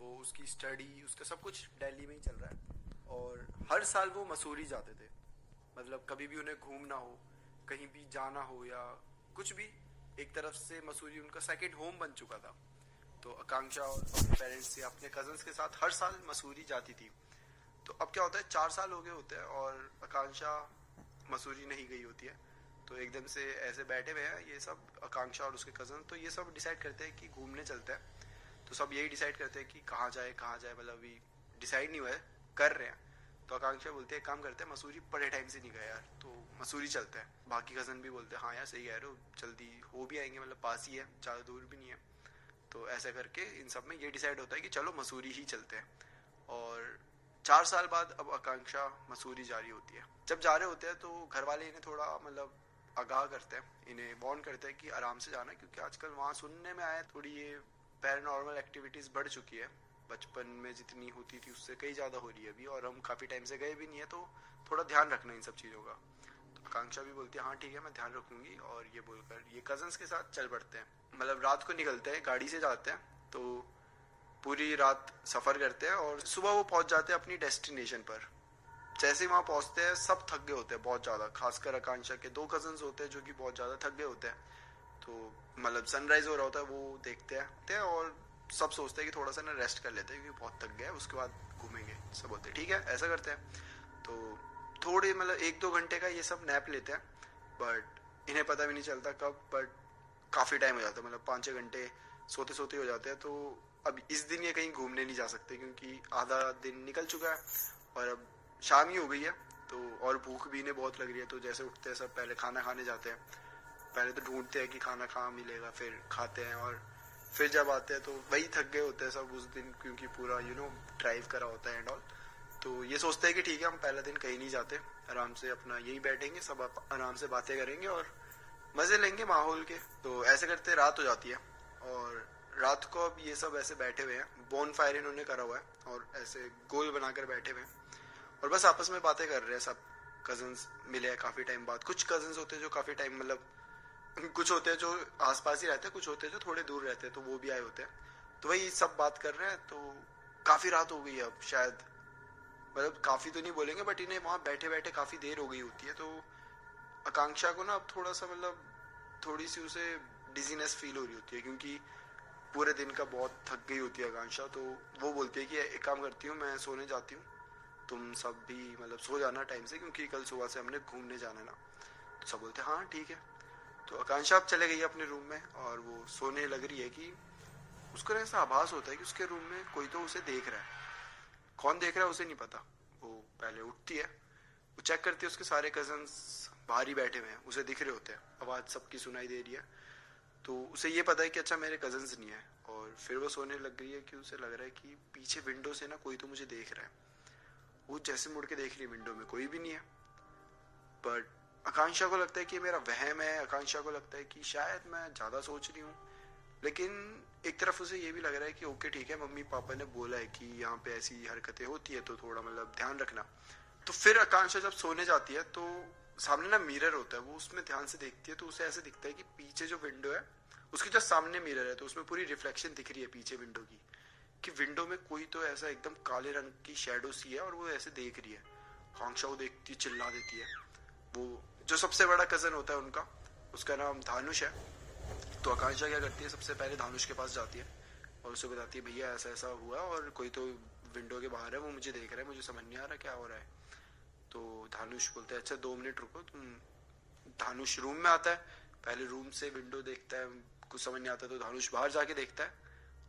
वो उसकी स्टडी उसका सब कुछ दिल्ली में ही चल रहा है। और हर साल वो मसूरी जाते थे। मतलब कभी भी उन्हें घूमना हो, कहीं भी जाना हो या कुछ भी, एक तरफ़ से मसूरी उनका सेकेंड होम बन चुका था। तो आकांक्षा और अपने पेरेंट्स से अपने कजन्स के साथ हर साल मसूरी जाती थी। तो अब क्या होता है, चार साल हो गए होते हैं और आकांक्षा मसूरी नहीं गई होती है। तो एकदम से ऐसे बैठे हुए हैं, ये सब आकांक्षा और उसके कज़न तो ये सब डिसाइड करते हैं कि घूमने चलते हैं। तो सब यही डिसाइड करते हैं कि कहाँ जाए कहाँ जाए मतलब अभी डिसाइड नहीं हुआ है, कर रहे हैं। तो आकांक्षा बोलते हैं काम करते हैं, मसूरी बड़े टाइम से नहीं गया यार तो मसूरी चलते हैं। बाकी कज़न भी बोलते हैं हाँ यार, सही कह रहे हो, जल्दी हो भी आएँगे मतलब पास ही है, ज़्यादा दूर भी नहीं है। तो ऐसा करके इन सब में ये डिसाइड होता है कि चलो, मसूरी ही चलते हैं। और चार साल बाद अब आकांक्षा मसूरी जारी होती है। जब जा रहे होते हैं तो घर वाले इन्हें थोड़ा मतलब आगाह करते हैं, इन्हें वॉर्न करते हैं कि आराम से जाना, क्योंकि आजकल वहाँ सुनने में आया थोड़ी ये पैरानॉर्मल एक्टिविटीज़ बढ़ चुकी है। बचपन में जितनी होती थी, उससे कई ज़्यादा हो रही है अभी, और हम काफ़ी टाइम से गए भी नहीं है तो थोड़ा ध्यान रखना इन सब चीज़ों का। तो आकांक्षा भी बोलती है हाँ ठीक है, मैं ध्यान रखूँगी। और ये बोलकर, ये कजन्स के साथ चल पड़ते हैं। मतलब रात को निकलते हैं, गाड़ी से जाते हैं तो पूरी रात सफ़र करते हैं और सुबह वो पहुँच जाते हैं अपनी डेस्टिनेशन पर। जैसे वहाँ पहुँचते हैं, सब थक गए होते हैं बहुत ज़्यादा। खासकर आकांक्षा के दो कजन्स होते हैं जो कि बहुत ज़्यादा थक गए होते हैं। तो मतलब सनराइज हो रहा होता है, वो देखते हैं और सब सोचते हैं कि थोड़ा सा ना रेस्ट कर लेते हैं क्योंकि बहुत थक गया उसके बाद घूमेंगे, सब बोलते हैं, ठीक है, ऐसा करते हैं। तो थोड़े मतलब एक दो घंटे का ये सब नैप लेते हैं बट इन्हें पता भी नहीं चलता कब बट काफ़ी टाइम हो जाता है मतलब पाँच छः घंटे सोते सोते हो जाते हैं तो अब इस दिन ये कहीं घूमने नहीं जा सकते क्योंकि आधा दिन निकल चुका है और अब शाम ही हो गई है तो और भूख भी इन्हें बहुत लग रही है तो जैसे उठते हैं सब, पहले खाना खाने जाते हैं पहले तो ढूंढते हैं कि खाना कहाँ मिलेगा, फिर खाते हैं और फिर जब आते हैं तो वही थक गए होते हैं सब उस दिन क्योंकि पूरा यू नो ड्राइव करा होता है एंड ऑल तो ये सोचते हैं कि ठीक है, हम पहला दिन कहीं नहीं जाते। आराम से अपना यही बैठेंगे, सब आराम से बातें करेंगे और मज़े लेंगे माहौल के। तो ऐसे करते रात हो जाती है और रात को अब ये सब ऐसे बैठे हुए हैं। बोन फायर इन्होंने करा हुआ है और ऐसे गोल बनाकर बैठे हुए हैं। और बस आपस में बातें कर रहे हैं सब। कजन्स मिले हैं काफ़ी टाइम बाद। कुछ कजन्स होते हैं जो काफ़ी टाइम मतलब कुछ होते हैं जो आसपास ही रहते हैं, कुछ होते हैं जो थोड़े दूर रहते हैं तो वो भी आए होते हैं। तो वही सब बात कर रहे हैं तो काफ़ी रात हो गई है अब, शायद। मतलब काफ़ी तो नहीं बोलेंगे बट इन्हें वहाँ बैठे बैठे काफ़ी देर हो गई होती है तो आकांक्षा को ना अब थोड़ा सा मतलब थोड़ी सी उसे डिजीनेस फील हो रही होती है, क्योंकि पूरे दिन का बहुत थक गई होती है आकांक्षा तो वो बोलती है कि एक काम करती हूँ, मैं सोने जाती हूँ। तुम सब भी मतलब सो जाना टाइम से, क्योंकि कल सुबह से हमने घूमने जाना ना। तो सब बोलते हाँ ठीक है। तो आकांक्षा अब चले गई है अपने रूम में और वो सोने लग रही है कि उसको ऐसा आभास होता है कि उसके रूम में कोई तो उसे देख रहा है। कौन देख रहा है उसे नहीं पता। वो पहले उठती है, वो चेक करती है उसके सारे कज़न बाहर ही बैठे हुए हैं, उसे दिख रहे होते हैं। आवाज़ सबकी सुनाई दे रही है। तो उसे ये पता है कि अच्छा मेरे कज़न नहीं है और फिर वो सोने लग रही है कि उसे लग रहा है कि पीछे विंडो से ना कोई तो मुझे देख रहा है। वो जैसे मुड़ के देख रही है विंडो में, कोई भी नहीं है। बट आकांक्षा को लगता है कि मेरा वहम है, आकांक्षा को लगता है कि शायद मैं ज़्यादा सोच रही हूँ। लेकिन एक तरफ़ उसे ये भी लग रहा है कि ओके, ठीक है, मम्मी पापा ने बोला है कि यहाँ पे ऐसी हरकतें होती है तो थोड़ा मतलब ध्यान रखना। तो फिर आकांक्षा जब सोने जाती है तो सामने ना मिरर होता है, वो उसमें ध्यान से देखती है तो उसे ऐसे दिखता है कि पीछे जो विंडो है, उसके जो सामने मिरर है तो उसमें पूरी रिफ्लेक्शन दिख रही है पीछे विंडो की, कि विंडो में कोई तो ऐसा एकदम काले रंग की शेडो सी है और वो ऐसे देख रही है। आकांक्षा वो देखती, चिल्ला देती है। वो जो सबसे बड़ा कज़न होता है उनका, उसका नाम धानुष है। तो आकांक्षा क्या करती है? सबसे पहले धानुष के पास जाती है और उसे बताती है, भैया, ऐसा ऐसा हुआ और कोई तो विंडो के बाहर है, वो मुझे देख रहा है, मुझे समझ नहीं आ रहा क्या हो रहा है। तो धानुष बोलते हैं अच्छा दो मिनट रुको, तुम धानुष रूम में आता है, पहले रूम से विंडो देखता है, कुछ समझ नहीं आता तो धानुष बाहर जाके देखता है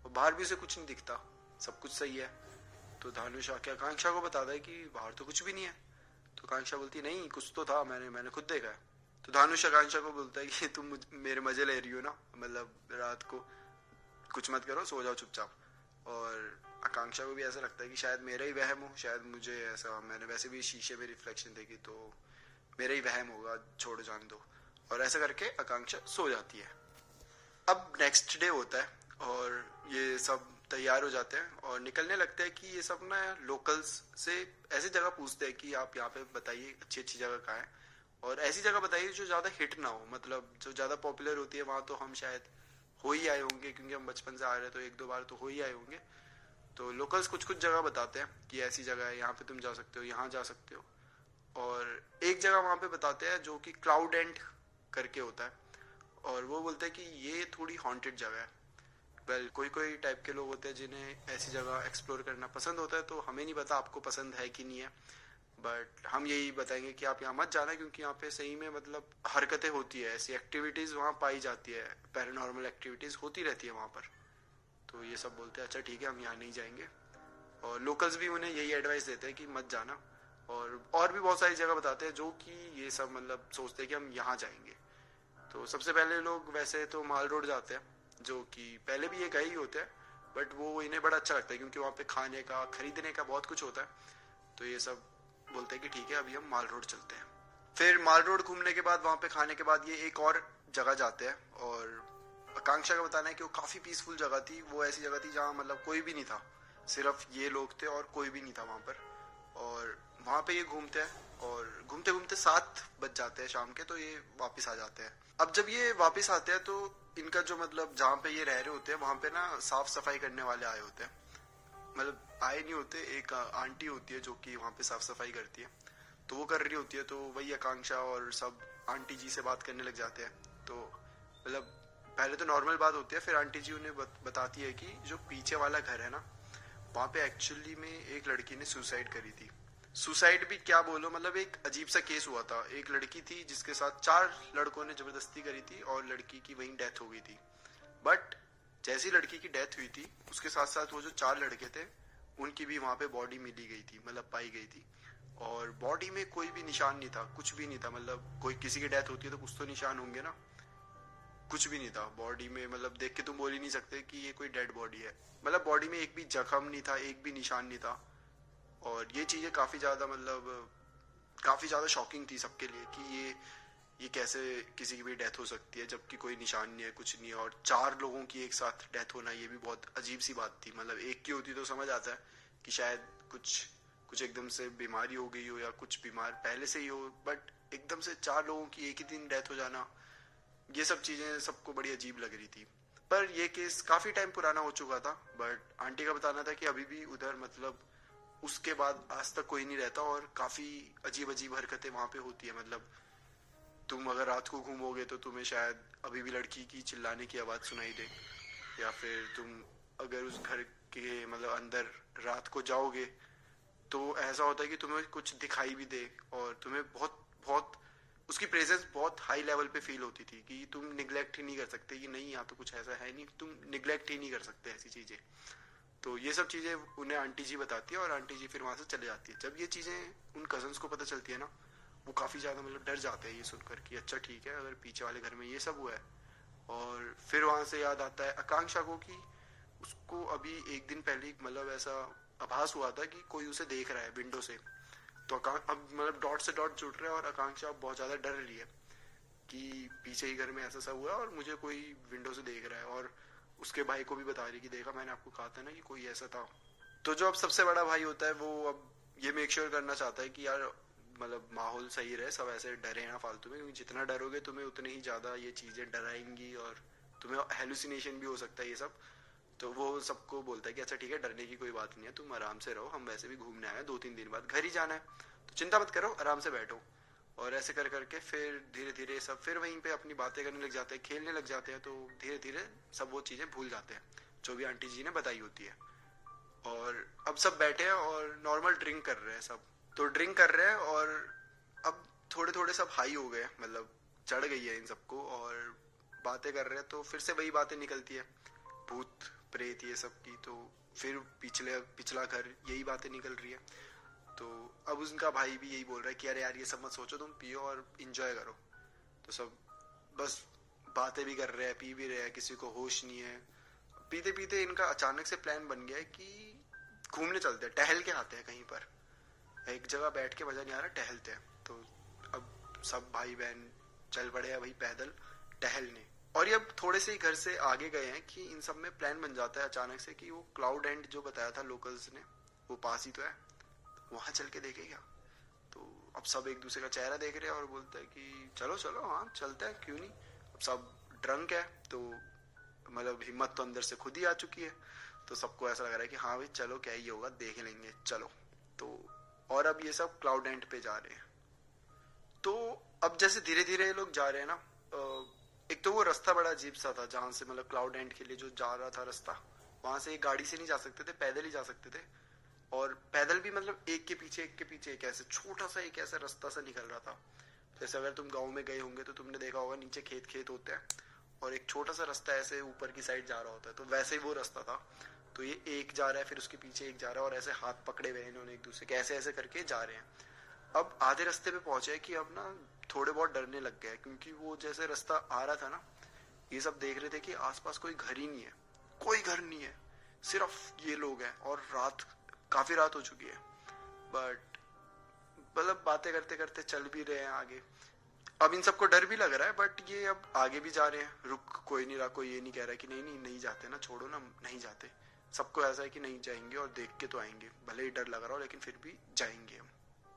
और बाहर भी उसे कुछ नहीं दिखता, सब कुछ सही है। तो धानुष आके आकांक्षा को बताता है कि बाहर तो कुछ भी नहीं है। तो आकांक्षा बोलती, नहीं, कुछ तो था, मैंने मैंने खुद देखा है। तो धानुष आकांक्षा को बोलता है कि, तुम मेरे मज़े ले रही हो ना? मतलब रात को कुछ मत करो, सो जाओ चुपचाप। और आकांक्षा को भी ऐसा लगता है कि शायद मेरा ही वहम हो, शायद मुझे ऐसा, मैंने वैसे भी शीशे में रिफ्लेक्शन देखी तो मेरा ही वहम होगा, छोड़, जान दो। और ऐसा करके आकांक्षा सो जाती है। अब नेक्स्ट डे होता है, और ये सब तैयार हो जाते हैं और निकलने लगते हैं कि ये सब ना लोकल्स से ऐसी जगह पूछते हैं कि आप यहाँ पे बताइए अच्छी अच्छी जगह कहाँ है। और ऐसी जगह बताइए जो ज़्यादा हिट ना हो मतलब जो ज़्यादा पॉपुलर होती है, वहाँ तो हम शायद हो ही आए होंगे, क्योंकि हम बचपन से आ रहे हैं तो एक दो बार तो हो ही आए होंगे। तो लोकल्स कुछ कुछ जगह बताते हैं कि ऐसी जगह है, यहाँ पे तुम जा सकते हो, यहाँ जा सकते हो। और एक जगह वहाँ पे बताते हैं जो कि क्लाउड एंड करके होता है। और वो बोलते हैं कि ये थोड़ी हॉन्टेड जगह है। वेल कोई कोई टाइप के लोग होते हैं जिन्हें ऐसी जगह एक्सप्लोर करना पसंद होता है तो हमें नहीं पता आपको पसंद है कि नहीं है। बट हम यही बताएँगे कि आप यहाँ मत जाना क्योंकि यहाँ पे सही में मतलब हरकतें होती है, ऐसी एक्टिविटीज़ वहाँ पाई जाती है पैरानॉर्मल एक्टिविटीज़ होती रहती है वहाँ पर। तो ये सब बोलते हैं अच्छा ठीक है, हम यहाँ नहीं जाएँगे। और लोकल्स भी उन्हें यही एडवाइस देते हैं कि मत जाना। और और भी बहुत सारी जगह बताते हैं जो कि ये सब मतलब सोचते हैं कि हम यहाँ जाएँगे। तो सबसे पहले लोग वैसे तो माल रोड जाते हैं। जो कि पहले भी ये गए ही होते हैं बट वो इन्हें बड़ा अच्छा लगता है क्योंकि वहाँ पे खाने का, खरीदने का बहुत कुछ होता है। तो ये सब बोलते हैं कि ठीक है, अभी हम माल रोड चलते हैं। फिर माल रोड घूमने के बाद, वहाँ पे खाने के बाद ये एक और जगह जाते हैं और आकांक्षा का बताना है कि वो काफ़ी पीसफुल जगह थी। वो ऐसी जगह थी जहाँ मतलब कोई भी नहीं था। सिर्फ़ ये लोग थे और कोई भी नहीं था वहाँ पर। और वहाँ पे ये घूमते हैं और घूमते घूमते सात बज जाते हैं शाम के तो ये वापस आ जाते हैं। अब जब ये वापस आते हैं तो इनका जो मतलब जहाँ पे ये रह रहे होते हैं, वहाँ पे ना साफ़ सफ़ाई करने वाले आए होते हैं। मतलब आए नहीं होते, एक आंटी होती है जो कि वहाँ पे साफ़ सफ़ाई करती है। तो वो कर रही होती है तो वही आकांक्षा और सब आंटी जी से बात करने लग जाते हैं। तो मतलब पहले तो नॉर्मल बात होती है, फिर आंटी जी उन्हें बताती है कि जो पीछे वाला घर है ना, वहाँ पे एक्चुअली में एक लड़की ने सुसाइड करी थी। सुसाइड भी क्या बोलो? मतलब एक अजीब सा केस हुआ था। एक लड़की थी जिसके साथ चार लड़कों ने ज़बरदस्ती करी थी और लड़की की वहीं डेथ हो गई थी। बट जैसी लड़की की डेथ हुई थी, उसके साथ साथ वो जो चार लड़के थे, उनकी भी वहाँ पे बॉडी मिली गई थी मतलब पाई गई थी। और बॉडी में कोई भी निशान नहीं था, कुछ भी नहीं था। मतलब कोई किसी की डेथ होती है तो कुछ तो निशान होंगे ना। कुछ भी नहीं था। बॉडी में मतलब देख के तुम बोल ही नहीं सकते कि ये कोई डेड बॉडी है। मतलब बॉडी में एक भी जख्म नहीं था, एक भी निशान नहीं था। और ये चीज़ें काफ़ी ज़्यादा मतलब काफ़ी ज़्यादा शॉकिंग थी सबके लिए कि ये ये कैसे किसी की भी डेथ हो सकती है, जबकि कोई निशान नहीं है, कुछ नहीं है। और चार लोगों की एक साथ डेथ होना ये भी बहुत अजीब सी बात थी। मतलब एक की होती तो समझ आता है कि शायद कुछ कुछ एकदम से बीमारी हो गई हो या कुछ बीमार पहले से ही हो बट एकदम से चार लोगों की एक ही दिन डेथ हो जाना, ये सब चीज़ें सबको बड़ी अजीब लग रही थी। पर ये केस काफ़ी टाइम पुराना हो चुका था बट आंटी का बताना था कि अभी भी उधर मतलब उसके बाद आज तक कोई नहीं रहता और काफ़ी अजीब अजीब हरकतें वहाँ पे होती है। मतलब तुम अगर रात को घूमोगे तो तुम्हें शायद अभी भी लड़की की चिल्लाने की आवाज़ सुनाई दे। या फिर तुम अगर उस घर के मतलब अंदर रात को जाओगे तो ऐसा होता है कि तुम्हें कुछ दिखाई भी दे और तुम्हें बहुत बहुत, उसकी प्रेजेंस बहुत हाई लेवल पे फील होती थी कि तुम निग्लेक्ट ही नहीं कर सकते कि नहीं, यहाँ तो कुछ ऐसा है नहीं। तुम निग्लेक्ट ही नहीं कर सकते ऐसी चीज़ें। तो ये सब चीज़ें उन्हें आंटी जी बताती है और आंटी जी फिर वहाँ से चले जाती है। जब ये चीज़ें उन कजन्स को पता चलती है ना, वो काफ़ी ज़्यादा मतलब डर जाते हैं ये सुनकर कि अच्छा ठीक है, अगर पीछे वाले घर में ये सब हुआ है। और फिर वहाँ से याद आता है आकांक्षा को कि उसको अभी एक दिन पहले मतलब ऐसा आभास हुआ था कि कोई उसे देख रहा है विंडो से। तो अब मतलब डॉट से डॉट जुट रहा है और आकांक्षा बहुत ज़्यादा डर रही है कि पीछे ही घर में ऐसा सब हुआ और मुझे कोई विंडो से देख रहा है। और उसके भाई को भी बता रही कि देखा, मैंने आपको कहा था ना कि कोई ऐसा था। तो जो अब सबसे बड़ा भाई होता है, वो अब ये मेक श्योर sure करना चाहता है कि यार मतलब माहौल सही रहे, सब ऐसे डरे ना फालतू में, क्योंकि जितना डरोगे तुम्हें उतने ही ज़्यादा ये चीज़ें डराएँगी और तुम्हें हेलुसिनेशन भी हो सकता है ये सब। तो वो सबको बोलता है कि अच्छा ठीक है, डरने की कोई बात नहीं है, तुम आराम से रहो, हम वैसे भी घूमने आए दो तीन दिन बाद घर ही जाना है। तो चिंता मत करो, आराम से बैठो। और ऐसे कर करके फिर धीरे धीरे सब, फिर वहीं पे अपनी बातें करने लग जाते हैं, खेलने लग जाते हैं तो धीरे धीरे सब वो चीज़ें भूल जाते हैं, जो भी आंटी जी ने बताई होती है। और अब सब बैठे हैं और नॉर्मल ड्रिंक कर रहे हैं सब। तो ड्रिंक कर रहे हैं और अब थोड़े थोड़े सब हाई हो गए मतलब चढ़ गई है इन सबको और बातें कर रहे हैं तो फिर से वही बातें निकलती है। भूत, प्रेत ये सब की तो फिर पिछले, पिछला घर यही बातें निकल रही है। तो अब उनका भाई भी यही बोल रहा है कि, अरे यार, ये सब मत सोचो, तुम पियो और इंजॉय करो। तो सब बस बातें भी कर रहे हैं, पी भी रहे हैं, किसी को होश नहीं है। पीते पीते इनका अचानक से प्लान बन गया है कि घूमने चलते हैं, टहल के आते हैं कहीं पर। एक जगह बैठ के मज़ा नहीं आ रहा, टहलते हैं। तो अब सब भाई बहन चल पड़े हैं भाई पैदल, टहलने। और ये अब थोड़े से ही घर से आगे गए हैं कि इन सब में प्लान बन जाता है अचानक से कि वो क्लाउड एंड जो बताया था लोकल्स ने, वो पास ही तो है। वहाँ चल के देखे क्या? तो अब सब एक दूसरे का चेहरा देख रहे हैं और बोलते हैं कि चलो चलो हाँ चलते हैं, क्यों नहीं? अब सब ड्रंक है तो मतलब हिम्मत तो अंदर से खुद ही आ चुकी है। तो सबको ऐसा लग रहा है कि हाँ भाई, चलो, क्या ही होगा, देख लेंगे, चलो। तो और अब ये सब क्लाउड एंड पे जा रहे हैं। तो अब जैसे धीरे धीरे लोग जा रहे हैं ना एक तो वो रास्ता बड़ा अजीब सा था, जहाँ से मतलब क्लाउड एंड के लिए जो जा रहा था रास्ता, वहाँ से गाड़ी से नहीं जा सकते थे, पैदल ही जा सकते थे। और पैदल भी मतलब एक के पीछे, एक के पीछे, एक ऐसे छोटा सा, एक ऐसा रास्ता सा निकल रहा था। जैसे अगर तुम गाँव में गए होंगे तो तुमने देखा होगा नीचे खेत खेत होते हैं और एक छोटा सा रास्ता ऐसे ऊपर की साइड जा रहा होता है। तो वैसे ही वो रास्ता था। तो ये एक जा रहा है, फिर उसके पीछे एक जा रहा है और ऐसे हाथ पकड़े हुए हैं इन्होंने एक दूसरे के। ऐसे ऐसे करके जा रहे हैं। अब आधे रास्ते पे पहुँचे कि अब ना थोड़े बहुत डरने लग गए क्योंकि वो जैसे रास्ता आ रहा था ना, ये सब देख रहे थे कि आसपास कोई घर ही नहीं है। कोई घर नहीं है। सिर्फ़ ये लोग हैं और रात काफ़ी रात हो चुकी है। बट मतलब बातें करते करते चल भी रहे हैं आगे। अब इन सबको डर भी लग रहा है बट ये अब आगे भी जा रहे हैं। रुक, कोई नहीं रहा, कोई ये नहीं कह रहा कि नहीं नहीं नहीं जाते ना, छोड़ो ना, नहीं जाते। सबको ऐसा है कि नहीं जाएँगे और देख के तो आएँगे। भले ही डर लग रहा हो, लेकिन फिर भी जाएँगे हम।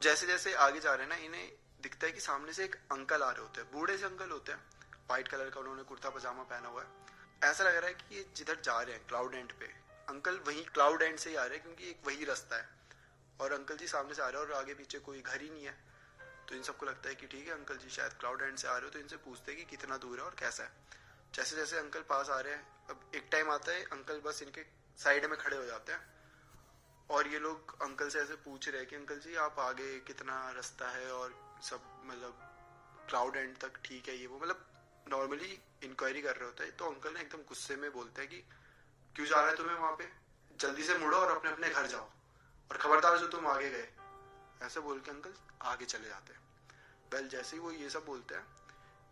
जैसे जैसे आगे जा रहे हैं ना, इन्हें दिखता है कि सामने से एक अंकल आ रहे होते हैं। बूढ़े से अंकल होते हैं। व्हाइट कलर का उन्होंने कुर्ता पजामा पहना हुआ है। ऐसा लग रहा है कि ये जिधर जा रहे हैं क्लाउड एंड पे। अंकल वही क्लाउड एंड से ही आ रहे हैं क्योंकि एक वही रास्ता है। और अंकल जी सामने से आ रहे हैं और आगे पीछे कोई घर ही नहीं है। तो इन सबको लगता है कि ठीक है, अंकल जी शायद क्लाउड एंड से आ रहे हो तो इनसे पूछते हैं कि कितना दूर है और कैसा है। जैसे जैसे अंकल पास आ रहे हैं, अब एक टाइम आता है, अंकल बस इनके साइड में खड़े हो जाते हैं। और ये लोग अंकल से ऐसे पूछ रहे हैं कि अंकल जी आप आगे कितना रास्ता है और सब मतलब क्लाउड एंड तक ठीक है ये वो मतलब नॉर्मली इंक्वायरी कर रहे होते हैं। तो अंकल ने एकदम गुस्से में बोलते हैं कि क्यों जा रहे हैं तुम्हें वहाँ पे? जल्दी से मुड़ो और अपने अपने घर जाओ। और खबरदार जो तुम आगे गए। ऐसे बोल के अंकल आगे चले जाते हैं। वेल जैसे ही वो ये सब बोलते हैं,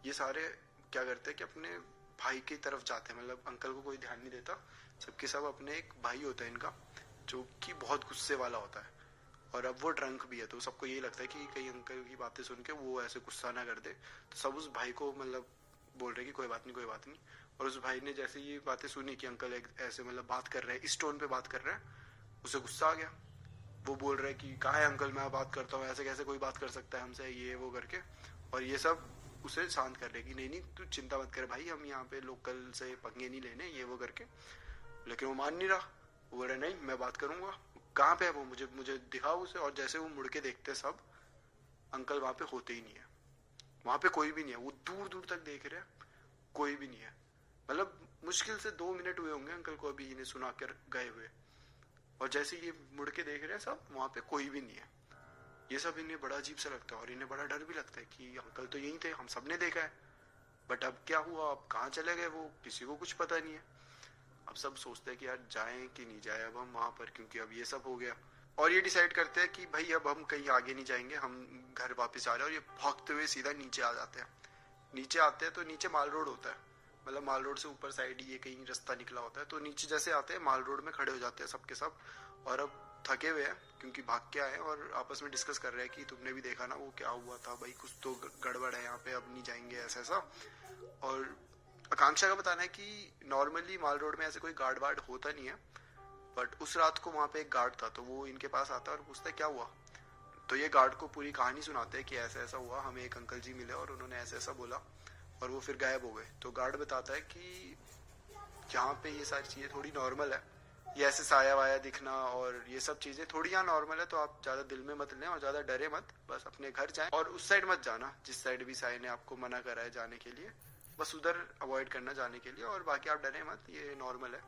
ये सारे क्या करते हैं कि अपने भाई की तरफ़ जाते हैं। मतलब अंकल को कोई ध्यान नहीं देता। सबके सब अपने एक भाई होता है इनका, जो कि बहुत गुस्से वाला होता है। और अब वो ड्रंक भी है तो सबको यही लगता है कि कई अंकल की बातें सुन के वो ऐसे गुस्सा ना कर दे। तो सब उस भाई को मतलब बोल रहे कि कोई बात नहीं, कोई बात नहीं। और उस भाई ने जैसे ये बातें सुनी कि अंकल एक ऐसे मतलब बात कर रहे हैं, इस टोन पे बात कर रहे हैं, उसे गुस्सा आ गया। वो बोल रहे कि, कहा है अंकल? मैं बात करता हूँ, ऐसे कैसे कोई बात कर सकता है हमसे, ये, वो करके? और ये सब उसे शांत कर रहे कि, नहीं नहीं, तू चिंता मत कर भाई, हम यहाँ पे लोकल से पंगे नहीं लेने, ये, वो करके। लेकिन वो मान नहीं रहा। वो बोल नहीं, मैं बात करूँगा। कहाँ पे है वो? मुझे मुझे दिखाओ उसे। और जैसे वो मुड़ के देखते सब, अंकल वहाँ पे होते ही नहीं है। वहाँ पे कोई भी नहीं है। वो दूर दूर तक देख रहे हैं। कोई भी नहीं है। मतलब मुश्किल से दो मिनट हुए होंगे अंकल को अभी इन्हें सुना कर गए हुए। और जैसे ये मुड़ के देख रहे हैं सब, वहाँ पे कोई भी नहीं है। ये सब इन्हें बड़ा अजीब सा लगता है और इन्हें बड़ा डर भी लगता है कि अंकल तो यही थे, हम सबने देखा है। बट अब क्या हुआ? अब कहाँ चले गए वो? किसी को कुछ पता नहीं है। अब सब सोचते हैं कि यार जाए कि नहीं जाए, अब हम वहाँ पर, क्योंकि अब ये सब हो गया। और ये डिसाइड करते हैं कि भाई अब हम कहीं आगे नहीं जाएँगे, हम घर वापस आ रहे हैं और ये भागते हुए सीधा नीचे आ जाते हैं। नीचे आते हैं तो नीचे माल रोड होता है। मतलब माल रोड से ऊपर साइड ये कहीं रास्ता निकला होता है तो नीचे जैसे आते हैं, माल रोड में खड़े हो जाते हैं सबके सब, और अब थके हुए हैं, क्योंकि भाग के आए और आपस में डिस्कस कर रहे हैं कि तुमने भी देखा ना वो क्या हुआ था, भाई कुछ तो गड़बड़ है यहाँ पे, अब नहीं जाएँगे ऐसा ऐसा और आकांक्षा का बताना है कि नॉर्मली माल रोड में ऐसे कोई गार्ड वार्ड होता नहीं है बट उस रात को वहाँ पे एक गार्ड था तो वो इनके पास आता है और पूछता है, क्या हुआ? तो ये गार्ड को पूरी कहानी सुनाते हैं कि ऐसा ऐसा हुआ, हमें एक अंकल जी मिले और उन्होंने ऐसा ऐसा बोला। और वो फिर गायब हो गए। तो गार्ड बताता है कि यहाँ पे ये सारी चीज़ें थोड़ी नॉर्मल है, ये ऐसे साया वाया दिखना और ये सब चीज़ें थोड़ी यहाँ नॉर्मल है तो आप ज़्यादा दिल में मत लें और ज़्यादा डरे मत, बस अपने घर जाएँ और उस साइड मत जाना, जिस साइड भी साई ने आपको मना करा है जाने के लिए, बस उधर अवॉइड करना जाने के लिए और बाकी आप डरे मत, ये नॉर्मल है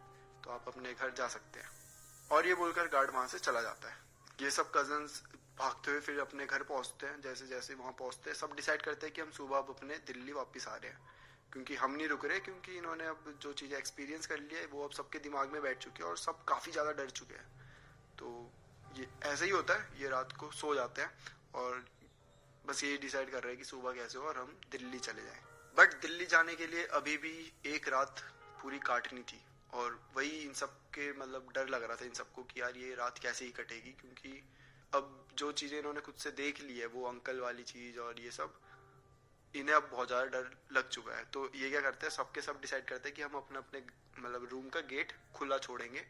तो आप अपने घर जा सकते हैं। और ये बोलकर गार्ड वहाँ से चला जाता है। ये सब कज़न भागते हुए फिर अपने घर पहुँचते हैं, जैसे जैसे वहाँ पहुँचते हैं, सब डिसाइड करते हैं कि हम सुबह अब अपने दिल्ली वापस आ रहे हैं। क्योंकि हम नहीं रुक रहे, क्योंकि इन्होंने अब जो चीज़ें एक्सपीरियंस कर लिया है, वो अब सबके दिमाग में बैठ चुके हैं और सब काफ़ी ज़्यादा डर चुके हैं। तो ये, ऐसे ही होता है, ये रात को सो जाते हैं और बस ये डिसाइड कर रहे हैं कि सुबह कैसे हो और हम दिल्ली चले जाएँ। बट दिल्ली जाने के लिए अभी भी एक रात पूरी काटनी थी और वही इन सब के मतलब डर लग रहा था इन सबको कि यार ये रात कैसे ही कटेगी, क्योंकि अब जो चीज़ें इन्होंने खुद से देख ली है, वो अंकल वाली चीज़ और ये सब, इन्हें अब बहुत ज़्यादा डर लग चुका है। तो ये क्या करते हैं, सबके सब डिसाइड करते हैं कि हम अपने अपने मतलब रूम का गेट खुला छोड़ेंगे,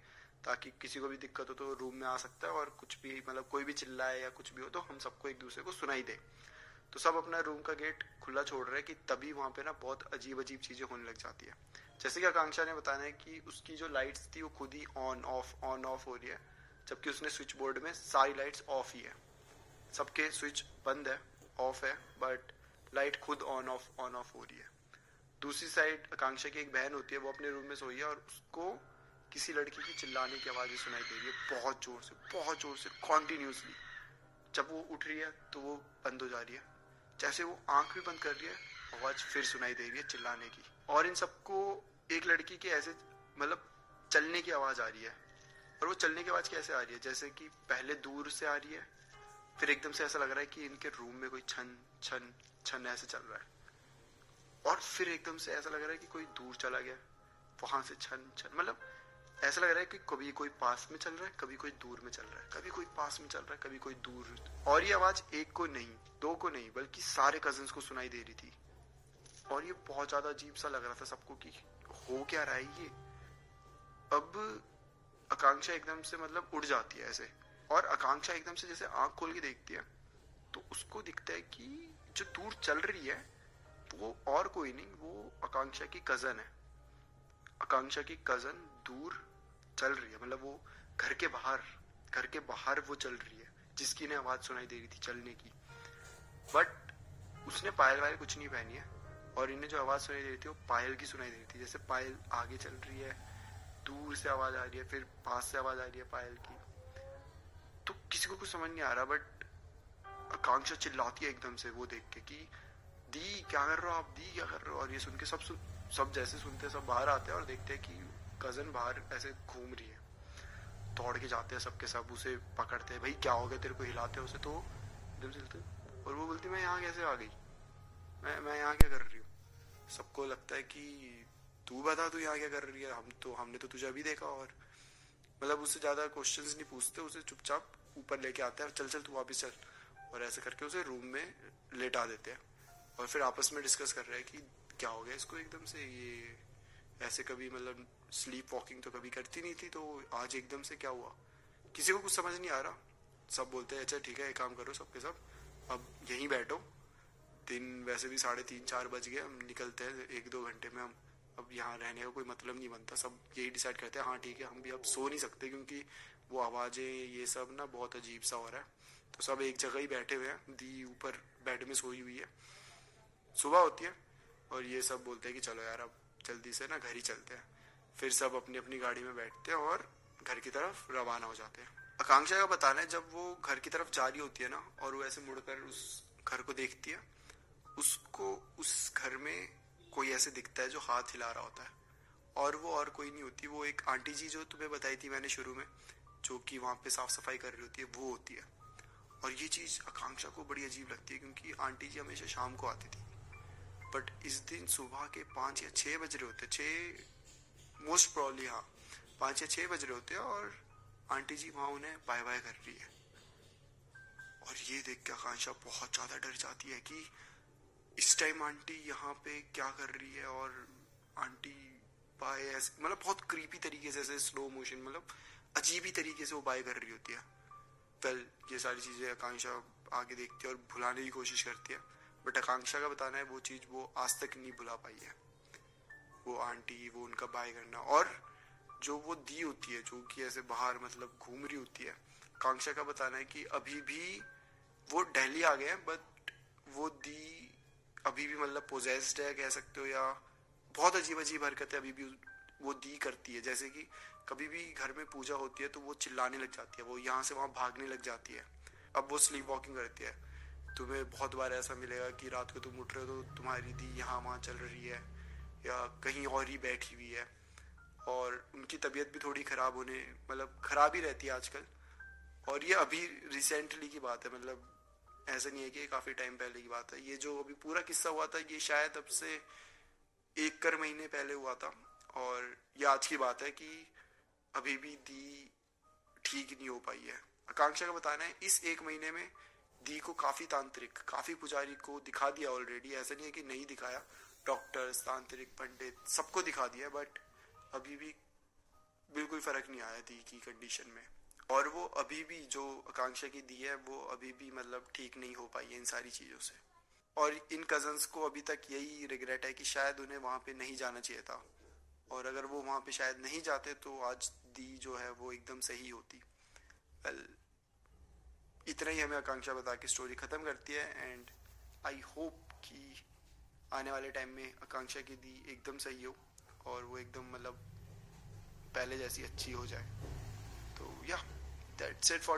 ताकि किसी को भी दिक्कत हो तो रूम में आ सकता है और कुछ भी मतलब कोई भी चिल्लाए या कुछ भी हो तो हम सबको एक दूसरे को सुनाई दे। तो सब अपना रूम का गेट खुला छोड़ रहे हैं कि तभी वहाँ पे ना बहुत अजीब अजीब चीज़ें होने लग जाती है। जैसे कि आकांक्षा ने बताया है कि उसकी जो लाइट्स थी वो खुद ही ऑन ऑफ़ ऑन ऑफ़ हो रही है। जबकि उसने स्विच बोर्ड में सारी लाइट्स ऑफ़ ही है। सबके स्विच बंद है ऑफ़ है बट लाइट खुद ऑन ऑफ़ ऑन ऑफ़ हो रही है। दूसरी साइड आकांक्षा की एक बहन होती है, वो अपने रूम में सोई है और उसको किसी लड़की की चिल्लाने की आवाज़ सुनाई दे रही है बहुत ज़ोर से, बहुत ज़ोर से कॉन्टिन्यूसली जब वो उठ रही है तो वो बंद हो जा रही है। जैसे वो आँख भी बंद कर रही है, आवाज़ फिर सुनाई दे रही है चिल्लाने की। और इन सबको एक लड़की के ऐसे मतलब चलने की आवाज़ आ रही है। और वो चलने की आवाज़ कैसे आ रही है? जैसे कि पहले दूर से आ रही है, फिर एकदम से ऐसा लग रहा है कि इनके रूम में कोई छन छन छन ऐसे चल रहा है। और फिर एकदम से ऐसा लग रहा है कि कोई दूर चला गया, वहाँ से छन छन मतलब ऐसा लग रहा है कि कभी कोई पास में चल रहा है, कभी कोई दूर में चल रहा है, कभी कोई पास में चल रहा है, कभी कोई दूर। और ये आवाज़ एक को नहीं, दो को नहीं, बल्कि सारे कज़न को सुनाई दे रही थी। और ये बहुत ज़्यादा अजीब सा लग रहा था सबको कि हो क्या रहा है ये? अब आकांक्षा एकदम से मतलब उड़ जाती है ऐसे। और आकांक्षा एकदम से जैसे आँख खोल के देखती है तो उसको दिखता है कि जो दूर चल रही है, वो और कोई नहीं, वो आकांक्षा की कज़न है। आकांक्षा की कज़न दूर चल रही है मतलब वो घर के बाहर, घर के बाहर वो चल रही है, जिसकी ने आवाज़ सुनाई दे रही थी चलने की। बट उसने पायल वायल कुछ नहीं पहनी है, और इन्हें जो आवाज़ सुनाई दे रही थी, वो पायल की सुनाई दे रही थी, जैसे पायल आगे चल रही है दूर से आवाज़ आ रही है, फिर पास से आवाज़ आ रही है पायल की। तो किसी को कुछ समझ नहीं आ रहा बट आकांक्षा चिल्लाती है एकदम से वो देख के कि, दी, क्या कर रहे हो आप? दी, क्या कर रहे हो? और ये सुन के सब सुन सब जैसे सुनते सब बाहर आते हैं और देखते हैं कि कज़न बाहर ऐसे घूम रही है। दौड़ के जाते हैं सबके सब, उसे पकड़ते हैं, भाई, क्या हो गया? तेरे को हिलाते हैं उसे तो? एकदम से हिलते और वो बोलती मैं यहाँ कैसे आ गई? मैं मैं यहाँ क्या कर रही हूँ? सबको लगता है कि तू बता, तू यहाँ क्या कर रही है? हम तो हमने तो तुझे अभी देखा और। मतलब उससे ज़्यादा क्वेश्चंस नहीं पूछते, उसे चुपचाप ऊपर लेके आते हैं, चल चल, तू वापिस चल। और ऐसे करके उसे रूम में लेटा देते हैं। और फिर आपस में डिस्कस कर रहे हैं कि क्या हो गया इसको एकदम से, ये ऐसे कभी मतलब स्लीप वॉकिंग तो कभी करती नहीं थी तो आज एकदम से क्या हुआ? किसी को कुछ समझ नहीं आ रहा। सब बोलते हैं अच्छा ठीक है, एक काम करो सबके सब अब यहीं बैठो। दिन वैसे भी साढ़े तीन, चार बज गए, हम निकलते हैं एक दो घंटे में, हम अब यहाँ रहने का कोई मतलब नहीं बनता। सब यही डिसाइड करते हैं हाँ ठीक है, हम भी अब सो नहीं सकते क्योंकि वो आवाज़ें, ये सब ना बहुत अजीब सा हो रहा है। तो सब एक जगह ही बैठे हुए हैं, दी ऊपर बेड में सोई हुई है। सुबह होती है और ये सब बोलते हैं कि, चलो यार, अब जल्दी से ना घर ही चलते हैं। फिर सब अपनी अपनी गाड़ी में बैठते हैं और घर की तरफ़ रवाना हो जाते हैं। आकांक्षा का बताना है, जब वो घर की तरफ़ जा रही होती है ना, और वो ऐसे मुड़कर उस घर को देखती है, उसको, उस घर में कोई ऐसे दिखता है जो हाथ हिला रहा होता है। और वो और कोई नहीं होती। वो एक आंटी जी जो तुम्हें बताई थी मैंने शुरू में, जो कि वहाँ पे साफ़ सफ़ाई कर रही होती है, वो होती है। और ये चीज़ आकांक्षा को बड़ी अजीब लगती है, क्योंकि आंटी जी हमेशा शाम को आती थी। बट इस दिन सुबह के पाँच या छह बज रहे होते, छह मोस्ट प्रॉब्ली हाँ पाँच या छह बज रहे होते हैं और आंटी जी वहाँ उन्हें बाय बाय कर रही है। और ये देख के आकांक्षा बहुत ज़्यादा डर जाती है कि इस टाइम आंटी यहाँ पे क्या कर रही है? और आंटी बाय ऐसे मतलब बहुत क्रीपी तरीके से ऐसे स्लो मोशन मतलब अजीब ही तरीके से वो बाय कर रही होती है। वेल ये सारी चीज़ें आकांक्षा आगे देखती है और भुलाने की कोशिश करती है। बट आकांक्षा का बताना है वो चीज़ वो आज तक नहीं भुला पाई है। वो आंटी, वो उनका बाय करना। और जो वो दी होती है, जो कि ऐसे बाहर मतलब घूम रही होती है, आकांक्षा का बताना है कि अभी भी वो दिल्ली आ गए हैं बट वो दी अभी भी मतलब पोजेस्ड है कह सकते हो, या बहुत अजीब अजीब हरकतें अभी भी वो दी करती है। जैसे कि कभी भी घर में पूजा होती है तो वो चिल्लाने लग जाती है, वो यहाँ से वहाँ भागने लग जाती है। अब वो स्लीप वॉकिंग करती है। तुम्हें बहुत बार ऐसा मिलेगा कि रात को तुम उठ रहे हो तो तुम्हारी दी यहाँ वहाँ चल रही है, या कहीं और ही बैठी हुई है। और उनकी तबीयत भी थोड़ी ख़राब होने मतलब ख़राब ही रहती है आजकल। और ये अभी रिसेंटली की बात है मतलब ऐसा नहीं है कि काफ़ी टाइम पहले की बात है। ये जो अभी पूरा किस्सा हुआ था, ये शायद अब से एक कर महीने पहले हुआ था। और ये आज की बात है कि अभी भी दी ठीक नहीं हो पाई है। आकांक्षा का बताना है, इस एक महीने में दी को काफ़ी तांत्रिक, काफ़ी पुजारी को दिखा दिया ऑलरेडी ऐसा नहीं है कि नहीं दिखाया। डॉक्टर्स तांत्रिक, पंडित, सबको दिखा दिया बट अभी भी बिल्कुल फ़र्क नहीं आया दी की कंडीशन में। और वो अभी भी जो आकांक्षा की दी है वो अभी भी मतलब ठीक नहीं हो पाई है इन सारी चीज़ों से। और इन कजन्स को अभी तक यही रिग्रेट है कि शायद उन्हें वहाँ पे नहीं जाना चाहिए था। और अगर वो वहाँ पे शायद नहीं जाते तो आज दी जो है वो एकदम सही होती। वेल well, इतना ही हमें आकांक्षा बता के स्टोरी ख़त्म करती है एंड आई होप कि आने वाले टाइम में आकांक्षा की दी एकदम सही हो और वो एकदम मतलब पहले जैसी अच्छी हो जाए। तो या दैट्स इट फॉर